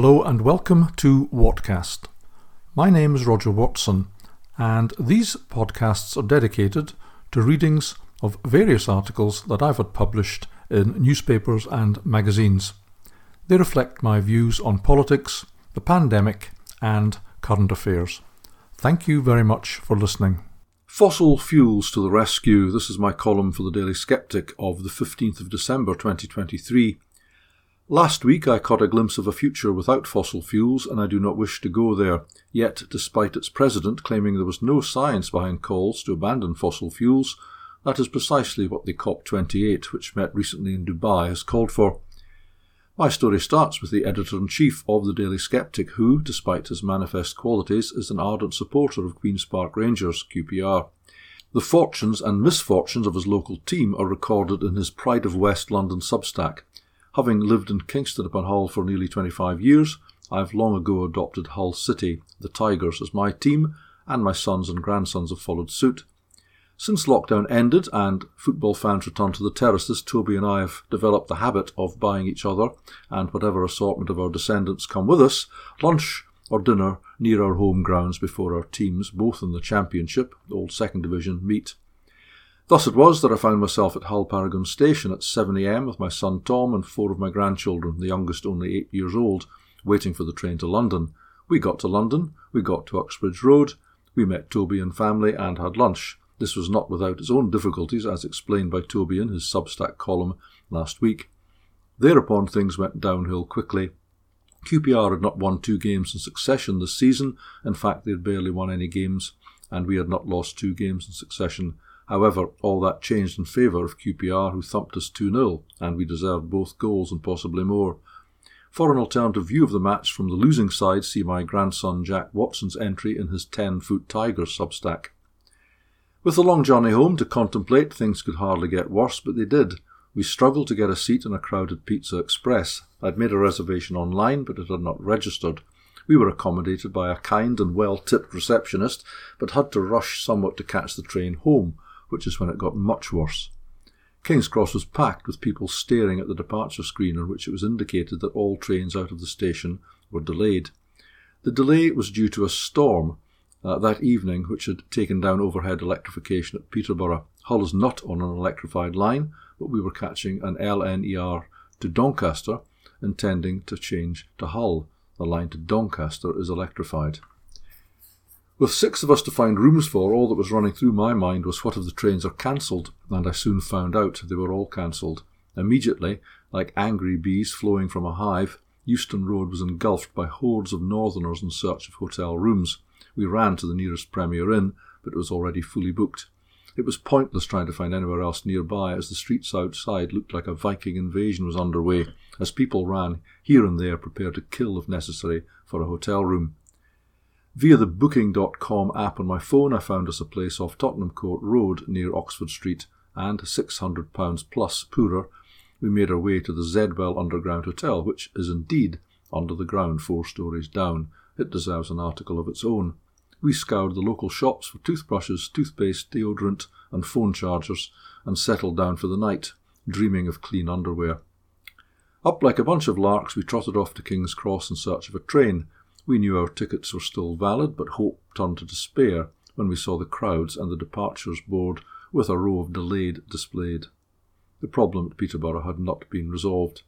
Hello and welcome to Whatcast. My name is Roger Watson, and these podcasts are dedicated to readings of various articles that I've had published in newspapers and magazines. They reflect my views on politics, the pandemic, and current affairs. Thank you very much for listening. Fossil fuels to the rescue. This is my column for the Daily Sceptic of the 15th of December 2023. Last week I caught a glimpse of a future without fossil fuels, and I do not wish to go there. Yet, despite its president claiming there was no science behind calls to abandon fossil fuels, that is precisely what the COP28, which met recently in Dubai, has called for. My story starts with the editor in chief of the Daily Sceptic, who, despite his manifest qualities, is an ardent supporter of Queen's Park Rangers, QPR. The fortunes and misfortunes of his local team are recorded in his Pride of West London substack. Having lived in Kingston upon Hull for nearly 25 years, I have long ago adopted Hull City, the Tigers, as my team, and my sons and grandsons have followed suit. Since lockdown ended and football fans returned to the terraces, Toby and I have developed the habit of buying each other, and whatever assortment of our descendants come with us, lunch or dinner near our home grounds before our teams, both in the Championship, old Second Division, meet. Thus it was that I found myself at Hull Paragon Station at 7am with my son Tom and four of my grandchildren, the youngest only eight years old, waiting for the train to London. We got to London, we got to Uxbridge Road, we met Toby and family and had lunch. This was not without its own difficulties, as explained by Toby in his Substack column last week. Thereupon things went downhill quickly. QPR had not won two games in succession this season. In fact, they had barely won any games, and we had not lost two games in succession However, all that changed in favour of QPR, who thumped us 2 0, and we deserved both goals and possibly more. For an alternative view of the match from the losing side, see my grandson Jack Watson's entry in his 10 Foot Tiger substack. With the long journey home to contemplate, things could hardly get worse, but they did. We struggled to get a seat in a crowded Pizza Express. I'd made a reservation online, but it had not registered. We were accommodated by a kind and well tipped receptionist, but had to rush somewhat to catch the train home which is when it got much worse. King's Cross was packed with people staring at the departure screen on which it was indicated that all trains out of the station were delayed. The delay was due to a storm uh, that evening which had taken down overhead electrification at Peterborough. Hull is not on an electrified line, but we were catching an LNER to Doncaster, intending to change to Hull. The line to Doncaster is electrified. With six of us to find rooms for, all that was running through my mind was what if the trains are cancelled, and I soon found out they were all cancelled. Immediately, like angry bees flowing from a hive, Euston Road was engulfed by hordes of northerners in search of hotel rooms. We ran to the nearest Premier Inn, but it was already fully booked. It was pointless trying to find anywhere else nearby, as the streets outside looked like a Viking invasion was underway, as people ran here and there prepared to kill if necessary for a hotel room. Via the Booking.com app on my phone, I found us a place off Tottenham Court Road near Oxford Street, and £600 plus poorer, we made our way to the Zedwell Underground Hotel, which is indeed under the ground four stories down. It deserves an article of its own. We scoured the local shops for toothbrushes, toothpaste, deodorant, and phone chargers, and settled down for the night, dreaming of clean underwear. Up like a bunch of larks, we trotted off to King's Cross in search of a train, we knew our tickets were still valid, but hope turned to despair when we saw the crowds and the departures board with a row of delayed displayed. The problem at Peterborough had not been resolved.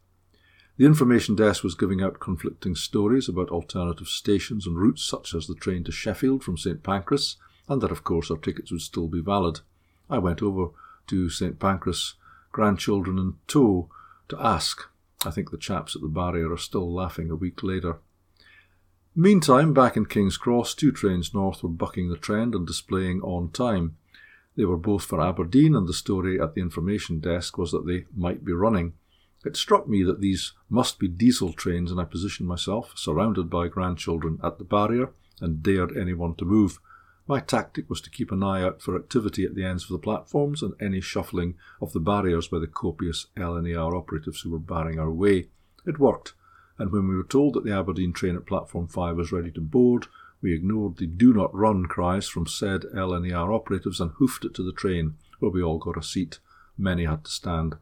The information desk was giving out conflicting stories about alternative stations and routes, such as the train to Sheffield from St Pancras, and that, of course, our tickets would still be valid. I went over to St Pancras, grandchildren in tow, to ask. I think the chaps at the barrier are still laughing a week later. Meantime, back in King's Cross, two trains north were bucking the trend and displaying on time. They were both for Aberdeen, and the story at the information desk was that they might be running. It struck me that these must be diesel trains, and I positioned myself, surrounded by grandchildren, at the barrier and dared anyone to move. My tactic was to keep an eye out for activity at the ends of the platforms and any shuffling of the barriers by the copious LNER operatives who were barring our way. It worked and when we were told that the Aberdeen train at platform 5 was ready to board, we ignored the do not run cries from said LNER operatives and hoofed it to the train, where we all got a seat. Many had to stand.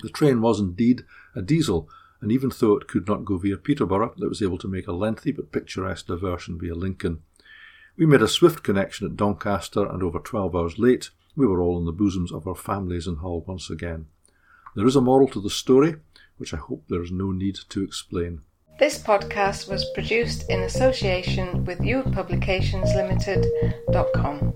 The train was indeed a diesel, and even though it could not go via Peterborough, it was able to make a lengthy but picturesque diversion via Lincoln. We made a swift connection at Doncaster, and over 12 hours late, we were all in the bosoms of our families in Hull once again. There is a moral to the story, which I hope there's no need to explain. This podcast was produced in association with YouPublications Limited.com.